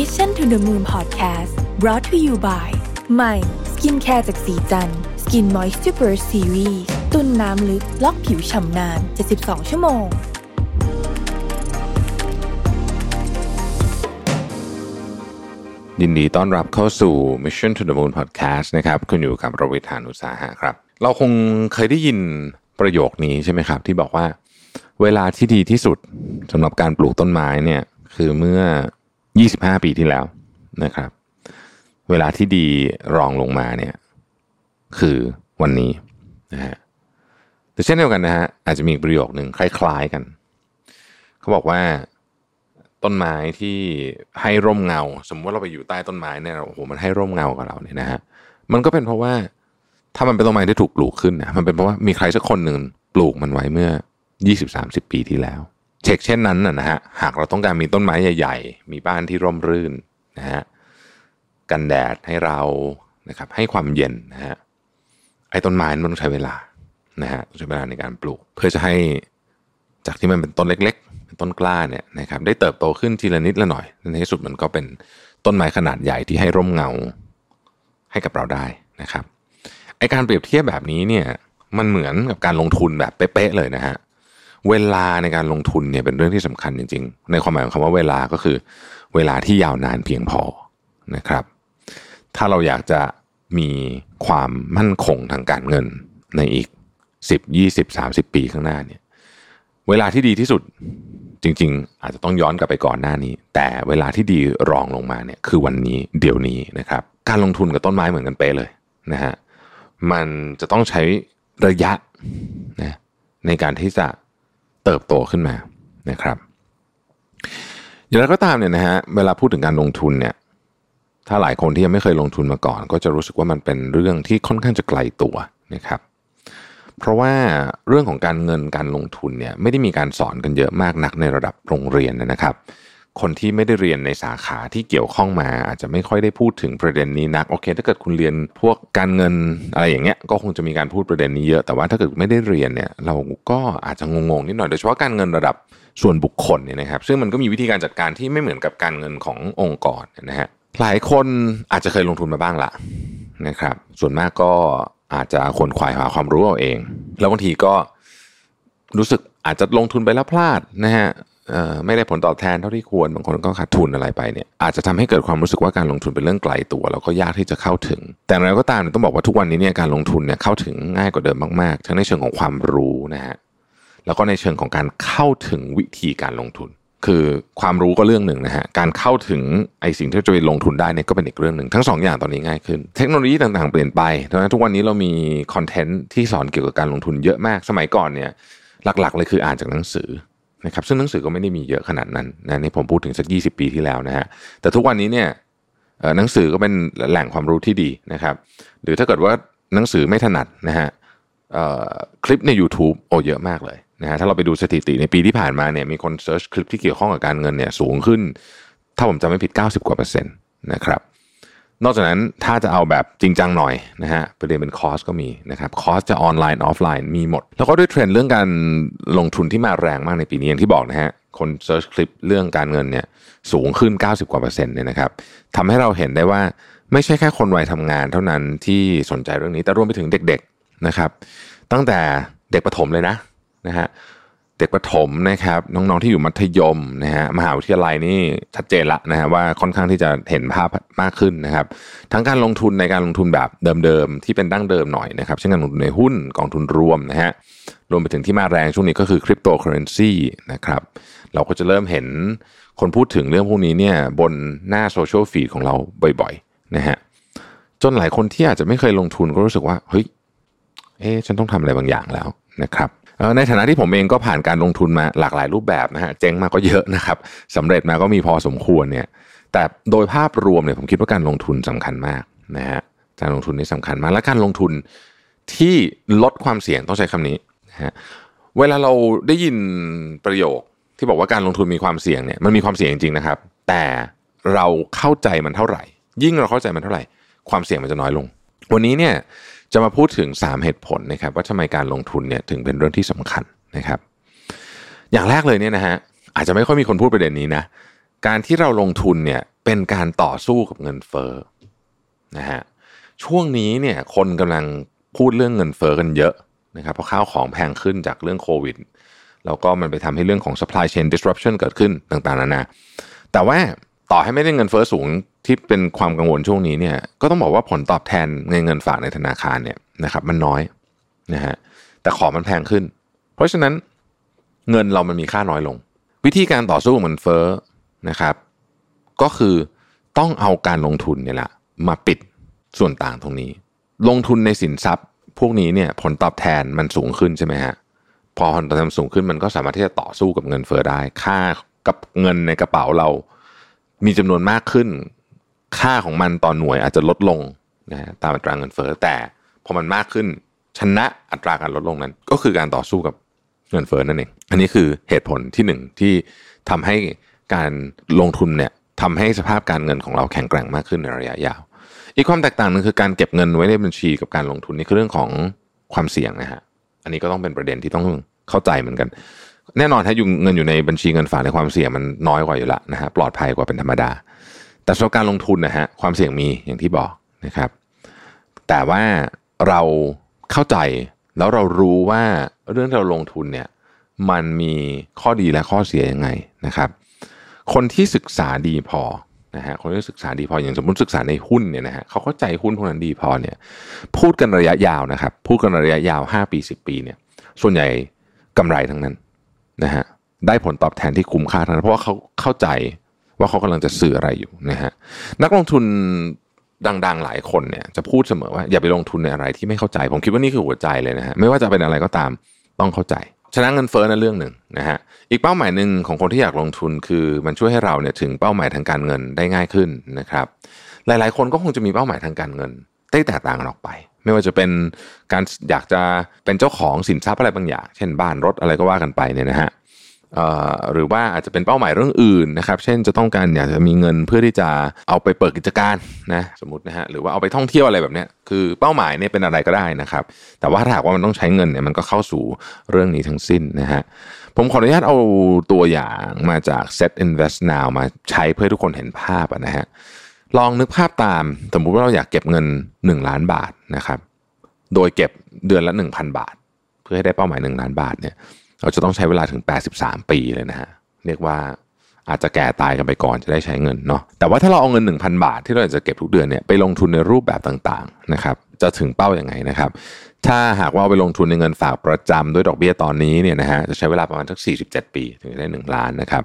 Mission to the Moon Podcast brought to you by ใหม่ skincare จากศรีจันทร์ Skin Moisture Burst Series ตุนน้ำลึก ล็อกผิวฉ่ำนาน 72 ชั่วโมง ยินดีต้อนรับเข้าสู่ Mission to the Moon Podcast นะครับ คุณอยู่กับรวิศ หาญอุตสาหะครับ เราคงเคยได้ยินประโยคนี้ใช่ไหมครับ ที่บอกว่า เวลาที่ดีที่สุดสำหรับการปลูกต้นไม้เนี่ย คือเมื่อ 25 ปีที่แล้วนะครับ เวลาที่ดีรองลงมาเนี่ยคือวันนี้นะฮะแต่เช่นเดียวกันนะฮะอาจจะมีประโยคหนึ่งคล้ายๆกัน เขาบอกว่าต้นไม้ที่ให้ร่มเงา สมมติว่าเราไปอยู่ใต้ต้นไม้เนี่ยโอ้โหมันให้ร่มเงากับเราเนี่ยนะฮะมันก็เป็นเพราะว่าถ้ามันเป็นต้นไม้ที่ถูกปลูกขึ้นนะมันเป็นเพราะว่ามีใครสักคนหนึ่งปลูกมันไว้เมื่อ 20-30 ปีที่แล้ว เช็คเช่นนั้นนะฮะหากเราต้องการมีต้นไม้ใหญ่ ๆ มีบ้านที่ร่มรื่นนะฮะกันแดดให้เรานะครับให้ความเย็นนะฮะไอ้ต้นไม้มันต้องใช้เวลานะฮะต้องใช้เวลาในการปลูก เพื่อจะให้จากที่มันเป็นต้นเล็กๆเป็นต้นกล้าเนี่ยนะครับได้เติบโตขึ้นทีละนิดละหน่อยในที่สุดมันก็เป็นต้นไม้ขนาดใหญ่ที่ให้ร่มเงาให้กับเราได้นะครับไอการเปรียบเทียบแบบนี้เนี่ยมันเหมือนกับการลงทุนแบบเป๊ะๆเลยนะฮะ เวลาในการลงทุนเนี่ยเป็นเรื่องที่สำคัญจริง ๆ ในความหมายของคำว่าเวลาก็คือ เวลาที่ยาวนานเพียงพอนะครับ ถ้าเราอยากจะมีความมั่นคงทางการเงินในอีก 10 20 30 ปีข้างหน้าเนี่ย เวลาที่ดีที่สุดจริง ๆ อาจจะต้องย้อนกลับไปก่อนหน้านี้ แต่เวลาที่ดีรองลงมาเนี่ยคือวันนี้เดี๋ยวนี้นะครับ การลงทุนกับต้นไม้เหมือนกันเป๊ะเลยนะฮะมันจะต้องใช้ระยะนะในการที่จะ เติบโตขึ้นมานะครับ อย่างไรก็ตามเนี่ยนะฮะเวลาพูดถึงการลงทุนเนี่ยถ้าหลายคนที่ยังไม่เคยลงทุนมาก่อน ก็จะรู้สึกว่ามันเป็นเรื่องที่ค่อนข้างจะไกลตัวนะครับ เพราะว่าเรื่องของการเงินการลงทุนเนี่ยไม่ได้มีการสอนกันเยอะมากนักในระดับโรงเรียนนะครับ คนที่ไม่ได้เรียนในสาขาที่เกี่ยวข้องมา อาจจะไม่ค่อยได้พูดถึงประเด็นนี้นักโอเค ถ้าเกิดคุณเรียนพวกการเงินอะไรอย่างเงี้ยก็คงจะมีการพูดประเด็นนี้เยอะ แต่ว่าถ้าเกิดไม่ได้เรียนเนี่ยเราก็อาจจะงงๆนิดหน่อยโดยเฉพาะการเงินระดับส่วนบุคคลเนี่ยนะครับ ซึ่งมันก็มีวิธีการจัดการที่ไม่เหมือนกับการเงินขององค์กรนะฮะหลายคนอาจจะเคยลงทุนมาบ้างละนะครับ ส่วนมากก็อาจจะคนขวายหาความรู้เอาเอง แล้วบางทีก็รู้สึกอาจจะลงทุนไปแล้วพลาดนะฮะ ไม่ได้ผลตอบแทนเท่าที่ควรบางคนก็ขาดทุนอะไรไปเนี่ยอาจจะทำให้เกิดความรู้สึกว่าการลงทุนเป็นเรื่องไกลตัว แล้วก็ยากที่จะเข้าถึง แต่อะไรก็ตามต้องบอกว่าทุกวันนี้เนี่ยการลงทุนเนี่ยเข้าถึงง่ายกว่าเดิมมากๆ ทั้งในเชิงของความรู้นะฮะแล้วก็ในเชิงของการเข้าถึงวิธีการลงทุน คือความรู้ก็เรื่องหนึ่งนะฮะการเข้าถึงไอ้สิ่งที่จะไปลงทุนได้เนี่ยก็เป็นอีกเรื่องหนึ่งทั้งสองอย่างตอนนี้ง่ายขึ้น เทคโนโลยีต่างๆเปลี่ยนไปดังนั้นทุกวันนี้เรามีคอนเทนต์ที่สอนเกี่ยวกับการลงทุนเยอะมากสมัยก่อนเนี่ยหลักๆเลยคืออ่านจากหนังสือ นะครับซึ่งหนังสือก็ไม่ได้มีเยอะขนาดนั้นนะนี่ผมพูดถึงสัก 20 ปีที่แล้วนะฮะแต่ทุกวันนี้เนี่ยหนังสือก็เป็นแหล่งความรู้ที่ดีนะครับ หรือถ้าเกิดว่าหนังสือไม่ถนัดนะฮะคลิปใน YouTube โอ้เยอะมากเลยนะฮะถ้าเราไปดูสถิติในปีที่ผ่านมาเนี่ยมีคน search คลิปที่เกี่ยวข้องกับการเงินเนี่ยสูงขึ้น ถ้าผมจำไม่ผิด 90 กว่าเปอร์เซ็นต์นะครับ นอกจากนั้นถ้าจะเอาแบบจริงจังหน่อยนะฮะไปเรียนเป็นคอร์สก็มีนะครับคอร์สจะออนไลน์ออฟไลน์มีหมด แล้วก็ด้วยเทรนด์เรื่องการลงทุนที่มาแรงมากในปีนี้อย่างที่บอกนะฮะคน search คลิปเรื่องการเงินเนี่ยสูงขึ้น 90 กว่าเปอร์เซ็นต์เนี่ยนะครับทำให้เราเห็นได้ว่าไม่ใช่แค่คนวัยทำงานเท่านั้นที่สนใจเรื่องนี้แต่รวมไปถึงเด็กๆนะครับตั้งแต่เด็กประถมเลยนะนะฮะ เด็กประถมนะครับน้องๆที่อยู่มัธยมนะฮะมหาวิทยาลัยนี่ชัดเจนละนะฮะว่าค่อนข้างที่จะเห็นภาพมากขึ้นนะครับทั้งการลงทุนในการลงทุนแบบเดิมๆที่เป็นดั้งเดิมหน่อยนะครับเช่นการลงทุนในหุ้นกองทุนรวมนะฮะรวมไปถึงที่มาแรงช่วงนี้ก็คือคริปโตเคอเรนซีนะครับเราก็จะเริ่มเห็นคนพูดถึงเรื่องพวกนี้เนี่ยบนหน้าโซเชียลฟีดของเราบ่อยๆนะฮะจนหลายคนที่อาจจะไม่เคยลงทุนก็รู้สึกว่าเฮ้ยเอ๊ะฉันต้องทำอะไรบางอย่างแล้วนะครับ ในฐานะที่ผมเองก็ผ่านการลงทุนมาหลากหลายรูปแบบนะฮะเจ๊งมาก็เยอะนะครับสำเร็จมาก็มีพอสมควรเนี่ยแต่โดยภาพรวมเนี่ยผมคิดว่าการลงทุนสำคัญมากนะฮะการลงทุนนี่สำคัญมากและการลงทุนที่ลดความเสี่ยงต้องใช้คำนี้นะฮะเวลาเราได้ยินประโยคที่บอกว่าการลงทุนมีความเสี่ยงเนี่ยมันมีความเสี่ยงจริงๆนะครับ แต่เราเข้าใจมันเท่าไหร่ ยิ่งเราเข้าใจมันเท่าไหร่ ความเสี่ยงมันจะน้อยลง วันนี้เนี่ย จะมาพูดถึง 3 เหตุผลนะครับว่าทำไมการลงทุนเนี่ยถึงเป็นเรื่องที่สำคัญนะครับ อย่างแรกเลยเนี่ยนะฮะอาจจะไม่ค่อยมีคนพูดประเด็นนี้นะการที่เราลงทุนเนี่ยเป็นการต่อสู้กับเงินเฟ้อนะฮะช่วงนี้เนี่ยคนกำลังพูดเรื่องเงินเฟ้อกันเยอะนะครับเพราะข้าวของแพงขึ้นจากเรื่องโควิดแล้วก็มันไปทำให้เรื่องของ supply chain disruption เกิดขึ้นต่างๆนานาแต่ว่า ต่อให้ไม่ได้เงินเฟ้อสูงที่เป็นความกังวลช่วงนี้เนี่ยก็ต้องบอกว่าผลตอบแทนเงินเงินฝากในธนาคารเนี่ยนะครับมันน้อยนะฮะแต่ของมันแพงขึ้น เพราะฉะนั้นเงินเรามันมีค่าน้อยลง วิธีการต่อสู้กับเงินเฟ้อนะครับ ก็คือต้องเอาการลงทุนเนี่ยแหละมาปิดส่วนต่างตรงนี้ ลงทุนในสินทรัพย์ พวกนี้เนี่ยผลตอบแทนมันสูงขึ้นใช่ไหมฮะพอผลตอบแทนสูงขึ้นมันก็สามารถที่จะต่อสู้กับเงินเฟ้อได้ค่ากับเงินในกระเป๋าเรา มีจำนวนมากขึ้น ค่าของมันต่อหน่วยอาจจะลดลงนะฮะตามอัตราเงินเฟ้อแต่พอมันมากขึ้น ชนะอัตราการลดลงนั้น ก็คือการต่อสู้กับเงินเฟ้อนั่นเองอันนี้คือเหตุผลที่หนึ่งที่ทำให้การลงทุนเนี่ยทำให้สภาพการเงินของเราแข็งแกร่งมากขึ้นในระยะยาว อีกความแตกต่างหนึงคือการเก็บเงินไว้ในบัญชีกับการลงทุนนี่คือเรื่องของความเสี่ยงนะฮะอันนี้ก็ต้องเป็นประเด็นที่ต้องเข้าใจเหมือนกัน แน่นอนถ้าอยู่เงินอยู่ในบัญชีเงินฝากในความเสี่ยงมันน้อยกว่าอยู่ละนะฮะปลอดภัยกว่าเป็นธรรมดา แต่สำหรับการลงทุนนะฮะความเสี่ยงมีอย่างที่บอกนะครับ แต่ว่าเราเข้าใจแล้วเรารู้ว่าเรื่องเราลงทุนเนี่ยมันมีข้อดีและข้อเสียยังไงนะครับ คนที่ศึกษาดีพอนะฮะคนที่ศึกษาดีพออย่างสมมติศึกษาในหุ้นเนี่ยนะฮะเขาเข้าใจหุ้นพวกนั้นดีพอเนี่ยพูดกันระยะยาวนะครับ พูดกันระยะยาว 5 ปี 10 ปีเนี่ยส่วนใหญ่กำไรทั้งนั้น นะฮะได้ผลตอบแทนที่คุ้มค่าทั้งนั้นเพราะว่าเขาเข้าใจว่าเขากำลังจะสื่ออะไรอยู่นะฮะนักลงทุนดังๆหลายคนเนี่ยจะพูดเสมอว่าอย่าไปลงทุนในอะไรที่ไม่เข้าใจ ผมคิดว่านี่คือหัวใจเลยนะฮะไม่ว่าจะเป็นอะไรก็ตามต้องเข้าใจชนะเงินเฟ้อนั่นเรื่องหนึ่งนะฮะอีกเป้าหมายหนึ่งของคนที่อยากลงทุนคือมันช่วยให้เราเนี่ยถึงเป้าหมายทางการเงินได้ง่ายขึ้นนะครับหลายๆ คนก็คงจะมีเป้าหมายทางการเงินได้แตกต่างกันออกไป ไม่ว่าจะเป็นการอยากจะเป็นเจ้าของสินทรัพย์อะไรบางอย่าง เช่นบ้านรถอะไรก็ว่ากันไปเนี่ยนะฮะหรือว่าอาจจะเป็นเป้าหมายเรื่องอื่นนะครับ เช่นจะต้องการอยากจะมีเงินเพื่อที่จะเอาไปเปิดกิจการนะสมมตินะฮะหรือว่าเอาไปท่องเที่ยวอะไรแบบเนี้ยคือเป้าหมายเนี่ยเป็นอะไรก็ได้นะครับ แต่ว่าถ้าหากว่ามันต้องใช้เงินเนี่ยมันก็เข้าสู่เรื่องนี้ทั้งสิ้นนะฮะผมขออนุญาตเอาตัวอย่างมาจาก Set Invest Now มาใช้เพื่อทุกคนเห็นภาพนะฮะ ลองนึกภาพตาม สมมุติว่าเราอยากเก็บเงิน 1 ล้านบาทนะครับ โดยเก็บเดือนละ 1,000 บาท เพื่อให้ได้เป้าหมาย 1 ล้านบาทเนี่ยเราจะต้องใช้เวลาถึง 83 ปีเลยนะฮะเรียกว่าอาจจะแก่ตายกันไปก่อนจะได้ใช้เงินเนาะแต่ว่าถ้าเราเอาเงิน 1,000 บาทที่เราจะเก็บทุกเดือนเนี่ยไปลงทุนในรูปแบบต่างๆนะครับจะถึงเป้าอย่างไงนะครับ ถ้าหากว่าเอาไปลงทุนในเงินฝากประจำด้วยดอกเบี้ยตอนนี้เนี่ยนะฮะจะใช้เวลาประมาณสัก 47 ปีถึงจะได้ 1 ล้านนะครับ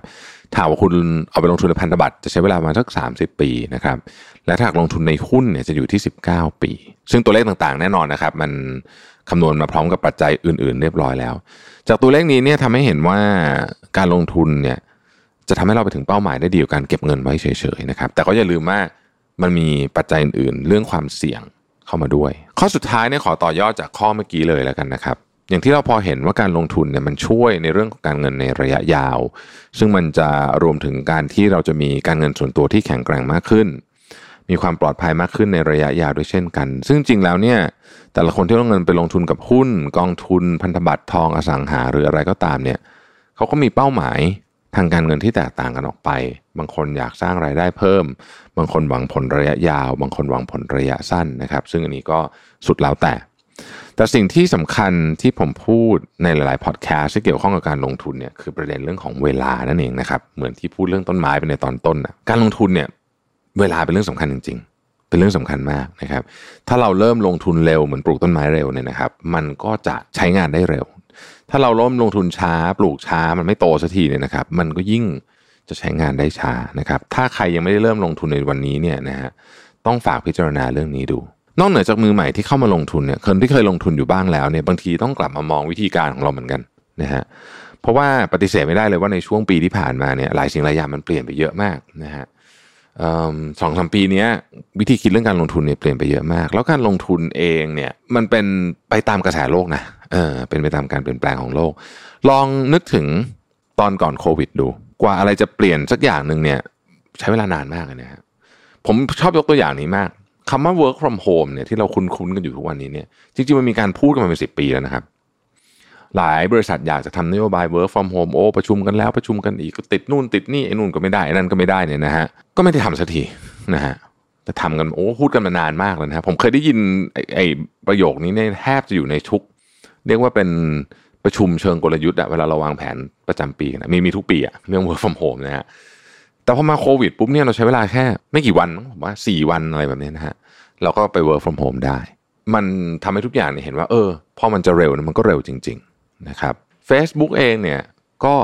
ถ้าว่าคุณเอาไปลงทุนในพันธบัตรจะใช้เวลาประมาณสัก 30 ปีนะครับและถ้าลงทุนในหุ้นเนี่ยจะอยู่ที่ 19 ปี ซึ่งตัวเลขต่างๆ แน่นอนนะครับ มันคำนวณมาพร้อมกับปัจจัยอื่น ๆ เรียบร้อยแล้ว จากตัวเลขนี้เนี่ยทำให้เห็นว่าการลงทุนเนี่ยจะทำให้เราไปถึงเป้าหมายได้ดีกว่าการเก็บเงินไว้เฉยๆนะครับแต่ก็อย่าลืมว่ามันมีปัจจัยอื่นๆ เรื่องความเสี่ยง เข้ามาด้วย ข้อสุดท้ายเนี่ยขอต่อยอดจากข้อเมื่อกี้เลยแล้วกันนะครับ อย่างที่เราพอเห็นว่าการลงทุนเนี่ยมันช่วยในเรื่องของการเงินในระยะยาว ซึ่งมันจะรวมถึงการที่เราจะมีการเงินส่วนตัวที่แข็งแกร่งมากขึ้น มีความปลอดภัยมากขึ้นในระยะยาวด้วยเช่นกัน ซึ่งจริงแล้วเนี่ยแต่ละคนที่ต้องเงินไปลงทุนกับหุ้น กองทุนพันธบัตรทองอสังหาหรืออะไรก็ตามเนี่ยเขาก็มีเป้าหมาย ทางการเงินที่แตกต่างกันออกไป บางคนอยากสร้างรายได้เพิ่ม บางคนหวังผลระยะยาว บางคนหวังผลระยะสั้นนะครับ ซึ่งอันนี้ก็สุดแล้วแต่ แต่สิ่งที่สำคัญที่ผมพูดในหลายๆพอดแคสต์ที่เกี่ยวข้องกับการลงทุนเนี่ยคือประเด็นเรื่องของเวลานั่นเองนะครับ เหมือนที่พูดเรื่องต้นไม้ไปในตอนต้นนะการลงทุนเนี่ยเวลาเป็นเรื่องสำคัญจริง ๆ เป็นเรื่องสำคัญมากนะครับ ถ้าเราเริ่มลงทุนเร็วเหมือนปลูกต้นไม้เร็วเนี่ยนะครับ มันก็จะใช้งานได้เร็ว ถ้าเราล้มลงทุนช้า ปลูกช้ามันไม่โตสักทีเนี่ยนะครับ มันก็ยิ่งจะใช้งานได้ช้านะครับ ถ้าใครยังไม่ได้เริ่มลงทุนในวันนี้เนี่ยนะฮะต้องฝากพิจารณาเรื่องนี้ดู นอกเหนือจากมือใหม่ที่เข้ามาลงทุนเนี่ยคนที่เคยลงทุนอยู่บ้างแล้วเนี่ยบางทีต้องกลับมามองวิธีการของเราเหมือนกันนะฮะเพราะว่าปฏิเสธไม่ได้เลยว่าในช่วงปีที่ผ่านมาเนี่ยหลายสิ่งหลายอย่างมันเปลี่ยนไปเยอะมากนะฮะ สองสามปีนี้วิธีคิดเรื่องการลงทุนเนี่ยเปลี่ยนไปเยอะมาก แล้วการลงทุนเองเนี่ยมันเป็นไปตามกระแสโลกนะเออเป็นไปตามการเปลี่ยนแปลงของโลก ลองนึกถึงตอนก่อนโควิดดู กว่าอะไรจะเปลี่ยนสักอย่างหนึ่งเนี่ยใช้เวลานานมากเลยนะฮะผมชอบยกตัวอย่างนี้มากคำว่า work from home เนี่ยที่เราคุ้นๆกันอยู่ทุกวันนี้เนี่ยจริงๆมันมีการพูดกันมาเป็นสิบปีแล้วนะครับ หลายบริษัทอยากจะทำนโยบาย work from home โอ้ประชุมกันแล้วประชุมกันอีกก็ติดนู่นติดนี่ไอ้นู่นก็ไม่ได้ไอ้นั่นก็ไม่ได้เนี่ยนะฮะก็ไม่ได้ทำสักทีนะฮะแต่ทำกันโอ้พูดกันมานานมากเลยนะครับผมเคยได้ยินไอ้ไอ้ประโยคนี้เนี่ยแทบจะอยู่ในทุก เรียกว่าเป็นประชุมเชิงกลยุทธ์อะเวลาเราวางแผนประจำปีนะมีมีทุกปีอะเรื่อง work from home นะฮะแต่พอมาโควิดปุ๊บเนี่ยเราใช้เวลาแค่ไม่กี่วันผมว่าสี่วันอะไรแบบนี้นะฮะเราก็ไป work from home ได้ มันทำให้ทุกอย่างเนี่ยเห็นว่า เออพอมันจะเร็วเนี่ยมันก็เร็วจริง นะครับ Facebook เองเนี่ยก็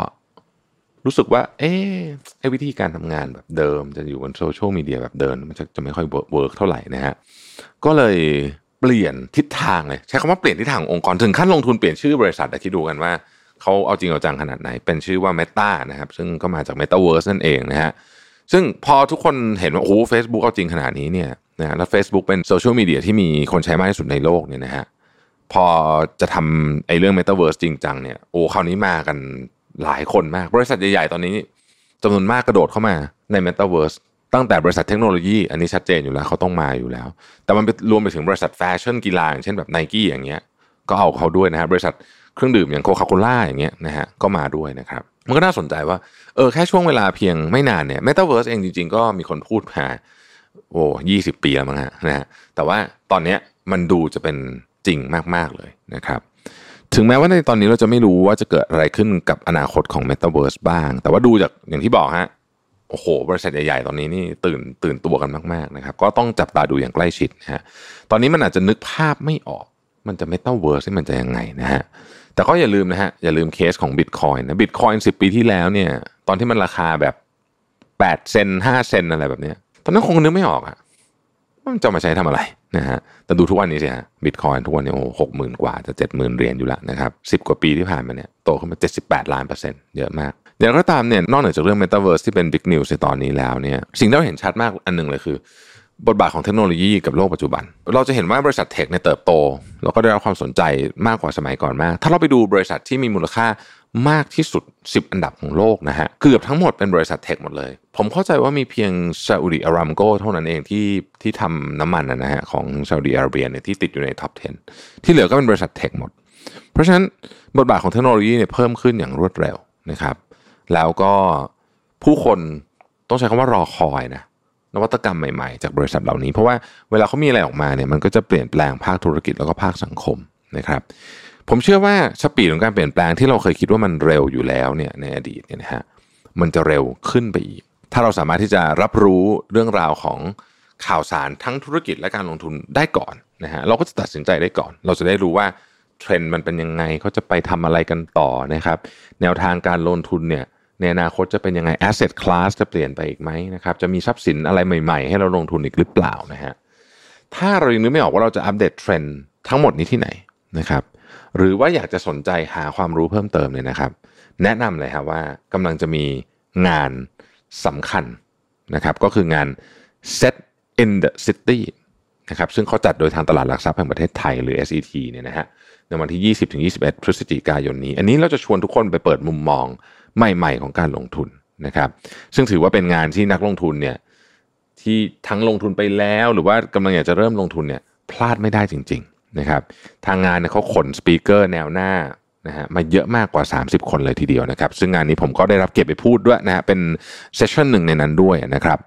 รู้สึกว่า เออไอ้วิธีการทำงานแบบเดิม จะอยู่บนโซเชียลมีเดียแบบเดิมมันจะจะไม่ค่อย work เท่าไหร่นะฮะก็เลยเปลี่ยนทิศทางเลยใช้คำว่าเปลี่ยนทิศทางองค์กรถึงขั้นลงทุนเปลี่ยนชื่อบริษัทแต่คิดดูกันว่าเขาเอาจริงเอาจังขนาดไหน เป็นชื่อว่า Meta นะครับ ซึ่งก็มาจาก Metaverse นั่นเองนะฮะซึ่งพอทุกคนเห็นว่าโอ้เฟซบุ๊กเอาจริงขนาดนี้เนี่ยนะแล้ว Facebook เป็นโซเชียลมีเดียที่มีคนใช้มากที่สุดในโลกเนี่ยนะฮะ พอจะทำไอ้เรื่อง Metaverse จริงจังเนี่ยโอ้คราวนี้มากันหลายคนมาก บริษัทใหญ่ๆตอนนี้จำนวนมากกระโดดเข้ามาใน Metaverse ตั้งแต่บริษัทเทคโนโลยี อันนี้ชัดเจนอยู่แล้วเขาต้องมาอยู่แล้ว แต่มันรวมไปถึงบริษัทแฟชั่นกีฬาอย่างเช่นแบบไนกี้อย่างเงี้ยก็เอาเขาด้วยนะฮะบริษัทเครื่องดื่มอย่างโคคาโคล่าอย่างเงี้ยนะฮะก็มาด้วยนะครับมันก็น่าสนใจว่าเออแค่ช่วงเวลาเพียงไม่นานเนี่ย Metaverse เองจริงๆ ก็มีคนพูดมาโอ้ยี่สิบปีแล้วมั้งฮะนะฮะแต่ว่าตอนเนี้ยมันดูจะเป็น จริงมาก ๆ เลยนะครับ ถึงแม้ว่าในตอนนี้เราจะไม่รู้ว่าจะเกิดอะไรขึ้นกับอนาคตของ Metaverse บ้าง แต่ว่าดูจากอย่างที่บอกฮะโอ้โห บริษัทใหญ่ๆ ตอนนี้นี่ตื่นตื่นตัวกันมากๆนะครับ ก็ต้องจับตาดูอย่างใกล้ชิดนะฮะตอนนี้มันอาจจะนึกภาพไม่ออก มันจะ Metaverse ที่มันจะยังไงนะฮะแต่ก็อย่าลืมนะฮะอย่าลืมเคสของ Bitcoin นะ Bitcoin 10 ปีที่แล้วเนี่ย ตอนที่มันราคาแบบ8เซน5เซนอะไรแบบนี้ตอนนั้นคงนึกไม่ออกอะมันจะมาใช้ทำอะไร นะฮะแต่ดูทุกวันนี้สิฮะบิตคอยทุกวันนี้โอ้หกหมื่นกว่าจะเจ็ดหมื่นเหรียญอยู่แล้วนะครับสิบกว่าปีที่ผ่านมาเนี่ยโตขึ้นมาเจ็ดสิบแปดล้านเปอร์เซ็นต์เยอะมากอย่างไรก็ตามเนี่ยนอกเหนือจากเรื่องเมตาเวิร์สที่เป็น big news ในตอนนี้แล้วเนี่ยสิ่งที่เราเห็นชัดมากอันหนึ่งเลยคือ บทบาทของเทคโนโลยีกับโลกปัจจุบัน เราจะเห็นว่าบริษัท tech เนี่ยเติบโต แล้วก็ได้รับความสนใจมากกว่าสมัยก่อนมาก ถ้าเราไปดูบริษัทที่มีมูลค่ามากที่สุด 10 อันดับของโลกนะฮะ เกือบทั้งหมดเป็นบริษัท tech หมดเลย ผมเข้าใจว่ามีเพียงซาอุดิอารามโกเท่านั้นเองที่ที่ทำน้ำมันนะฮะของซาอุดิอาระเบียเนี่ยที่ติดอยู่ใน top 10 ที่เหลือก็เป็นบริษัท tech หมด เพราะฉะนั้นบทบาทของเทคโนโลยีเนี่ยเพิ่มขึ้นอย่างรวดเร็วนะครับ แล้วก็ผู้คนต้องใช้คำว่ารอคอยนะ นวัตกรรมใหม่ๆ จากบริษัทเหล่านี้ เพราะว่าเวลาเขามีอะไรออกมาเนี่ยมันก็จะเปลี่ยนแปลงภาคธุรกิจแล้วก็ภาคสังคมนะครับ ผมเชื่อว่าสปีดของการเปลี่ยนแปลงที่เราเคยคิดว่ามันเร็วอยู่แล้วเนี่ยในอดีตเนี่ยนะฮะมันจะเร็วขึ้นไปอีก ถ้าเราสามารถที่จะรับรู้เรื่องราวของข่าวสารทั้งธุรกิจและการลงทุนได้ก่อนนะฮะเราก็จะตัดสินใจได้ก่อน เราจะได้รู้ว่าเทรนด์มันเป็นยังไงเขาจะไปทำอะไรกันต่อนะครับ แนวทางการลงทุนเนี่ย ในอนาคตจะเป็นยังไง asset class จะเปลี่ยนไปอีกไหมนะครับจะมีทรัพย์สินอะไรใหม่ๆ ให้เราลงทุนอีกหรือเปล่านะฮะถ้าเรายังนึกไม่ออกว่าเราจะอัปเดตเทรนด์ทั้งหมดนี้ที่ไหนนะครับหรือว่าอยากจะสนใจหาความรู้เพิ่มเติมเนี่ยนะครับ แนะนำเลยครับว่ากำลังจะมีงานสำคัญนะครับก็คืองาน Set in the City นะครับซึ่งเขาจัดโดยทางตลาดหลักทรัพย์แห่งประเทศไทยหรือ SET เนี่ยนะฮะในวันที่ 20-21 พฤศจิกายนนี้ อันนี้เราจะชวนทุกคนไปเปิดมุมมอง ใหม่ ๆ ของการลงทุนนะครับ ซึ่งถือว่าเป็นงานที่นักลงทุนเนี่ยที่ทั้งลงทุนไปแล้วหรือว่ากำลังอยากจะเริ่มลงทุนเนี่ยพลาดไม่ได้จริง ๆนะครับ ทางงานเนี่ยเขาขนสปีกเกอร์แนวหน้านะฮะมาเยอะมากกว่า 30 คนเลยทีเดียวนะครับ ซึ่งงานนี้ผมก็ได้รับเก็บไปพูดด้วยนะฮะเป็นsession หนึ่งในนั้นด้วยนะครับ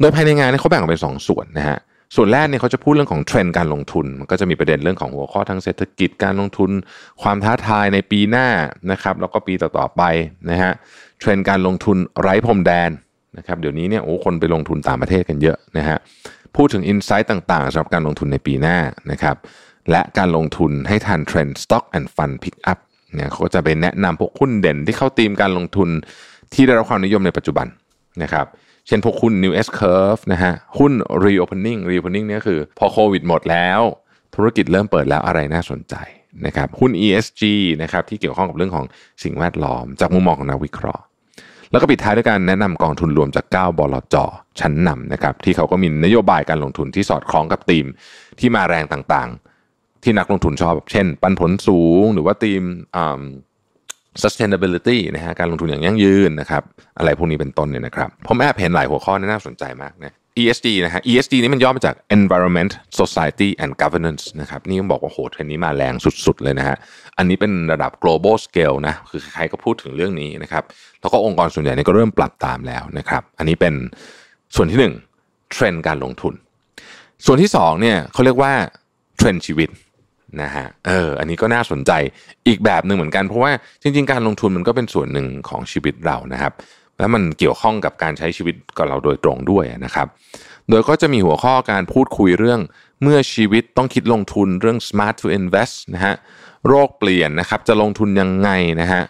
โดยภายในงานเนี่ยเขาแบ่งออกเป็น 2 ส่วนนะฮะ ส่วนแรกเนี่ยเขาจะพูดเรื่องของเทรนด์การลงทุน มันก็จะมีประเด็นเรื่องของหัวข้อทางเศรษฐกิจการลงทุน ความท้าทายในปีหน้านะครับแล้วก็ปีต่อๆไปนะฮะเทรนด์การลงทุนไร้พรมแดนนะครับเดี๋ยวนี้เนี่ยโอ้คนไปลงทุนต่างประเทศกันเยอะนะฮะพูดถึง insight ต่างๆสำหรับการลงทุนในปีหน้านะครับและการลงทุนให้ทันเทรนด์ Stock and Fund Pick Up เนี่ยเขาก็จะไปแนะนำพวกหุ้นเด่นที่เข้าตีมการลงทุนที่ได้รับความนิยมในปัจจุบันนะครับ เช่นพวกหุ้น New S Curve นะฮะหุ้น Reopening Reopening เนี่ยคือ พอโควิดหมดแล้ว ธุรกิจเริ่มเปิดแล้วอะไรน่าสนใจนะครับหุ้น ESG นะครับที่เกี่ยวข้องกับเรื่องของสิ่งแวดล้อม จากมุมมองของนักวิเคราะห์ แล้วก็ปิดท้ายด้วยการแนะนำกองทุนรวมจาก 9 บลจ ชั้นนำนะครับที่เขาก็มีนโยบายการลงทุนที่สอดคล้องกับธีมที่มาแรงต่างๆ ที่นักลงทุนชอบ เช่น ปันผลสูงหรือว่าธีม sustainability นะฮะการลงทุนอย่างยั่งยืนนะครับอะไรพวกนี้เป็นต้นเนี่ยนะครับผมแอบเห็นหลายหัวข้อน่าสนใจมากนะ ESG นะฮะ ESG นี่มันย่อมาจาก Environment Society and Governance นะครับนี่ต้องบอกว่าโหเทรนนี้มาแรงสุดๆเลยนะฮะอันนี้เป็นระดับ global scale นะคือใครก็พูดถึงเรื่องนี้นะครับแล้วก็องค์กรส่วนใหญ่นี่ก็เริ่มปรับตามแล้วนะครับอันนี้เป็นส่วนที่หนึ่งเทรนด์การลงทุน ส่วนที่สองเนี่ยเขาเรียกว่าเทรนด์ชีวิต นะฮะเอออันนี้ก็น่าสนใจอีกแบบหนึ่งเหมือนกัน เพราะว่าจริง ๆ การลงทุนมันก็เป็นส่วนหนึ่งของชีวิตเรานะครับ แล้วมันเกี่ยวข้องกับการใช้ชีวิตกับเราโดยตรงด้วยนะครับ โดยก็จะมีหัวข้อการพูดคุยเรื่องเมื่อชีวิตต้องคิดลงทุนเรื่อง smart to invest นะฮะโรคเปลี่ยนนะครับจะลงทุนยังไงนะฮะ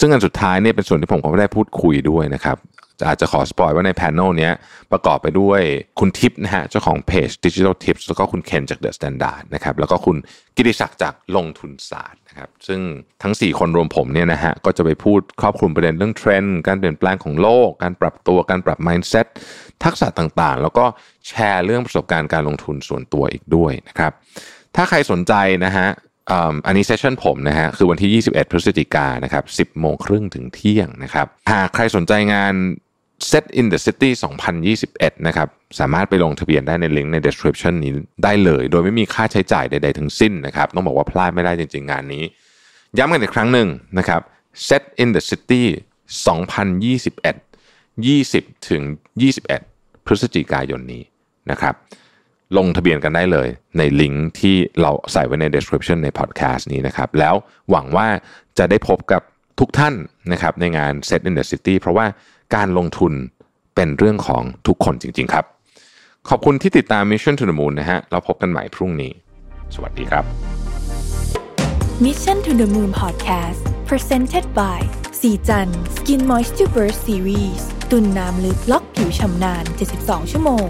ซึ่งอันสุดท้ายเนี่ยเป็นส่วนที่ผมก็ไม่ได้พูดคุยด้วยนะครับ อาจจะขอสปอยว่าใน panel นี้ประกอบไปด้วยคุณทิพย์นะฮะเจ้าของเพจ Digital Tips แล้วก็คุณเคนจาก The Standard นะครับแล้วก็คุณกิติศักดิ์จากลงทุนศาสตร์นะครับซึ่งทั้ง 4 คนรวมผมเนี่ยนะฮะก็จะไปพูดครอบคลุมประเด็นเรื่องเทรนด์การเปลี่ยนแปลงของโลก การปรับตัวการปรับ mindset ทักษะต่างๆ แล้วก็แชร์เรื่องประสบการณ์การลงทุนส่วนตัวอีกด้วยนะครับถ้าใครสนใจนะฮะอันนี้เซสชันผมนะฮะคือวันที่ 21 พฤศจิกายนนะครับ 10 โมงครึ่งถึงเที่ยงนะครับ หากใครสนใจงาน Set in the City 2021 นะครับ สามารถไปลงทะเบียนได้ในลิงก์ใน description นี้ได้เลย โดยไม่มีค่าใช้จ่ายใด ๆ ทั้งสิ้นนะครับ ต้องบอกว่าพลาดไม่ได้จริง ๆ งานนี้ ย้ำกันอีกครั้งหนึ่งนะครับ Set in the City 2021 20 ถึง 21 พฤศจิกายนนี้นะครับลงทะเบียนกันได้เลยในลิงก์ที่เราใส่ไว้ใน description ใน podcast นี้นะครับ แล้วหวังว่าจะได้พบกับ ทุกท่านนะครับในงาน Set in the City เพราะว่าการลงทุนเป็นเรื่องของทุกคนจริง ๆ ครับ ขอบคุณที่ติดตาม Mission to the Moon นะฮะเราพบกันใหม่พรุ่งนี้ สวัสดีครับ Mission to the Moon Podcast Presented by สีจัน Skin Moisture Burst Series ตุ่นน้ำลึกล็อกผิวชำนาน 72 ชั่วโมง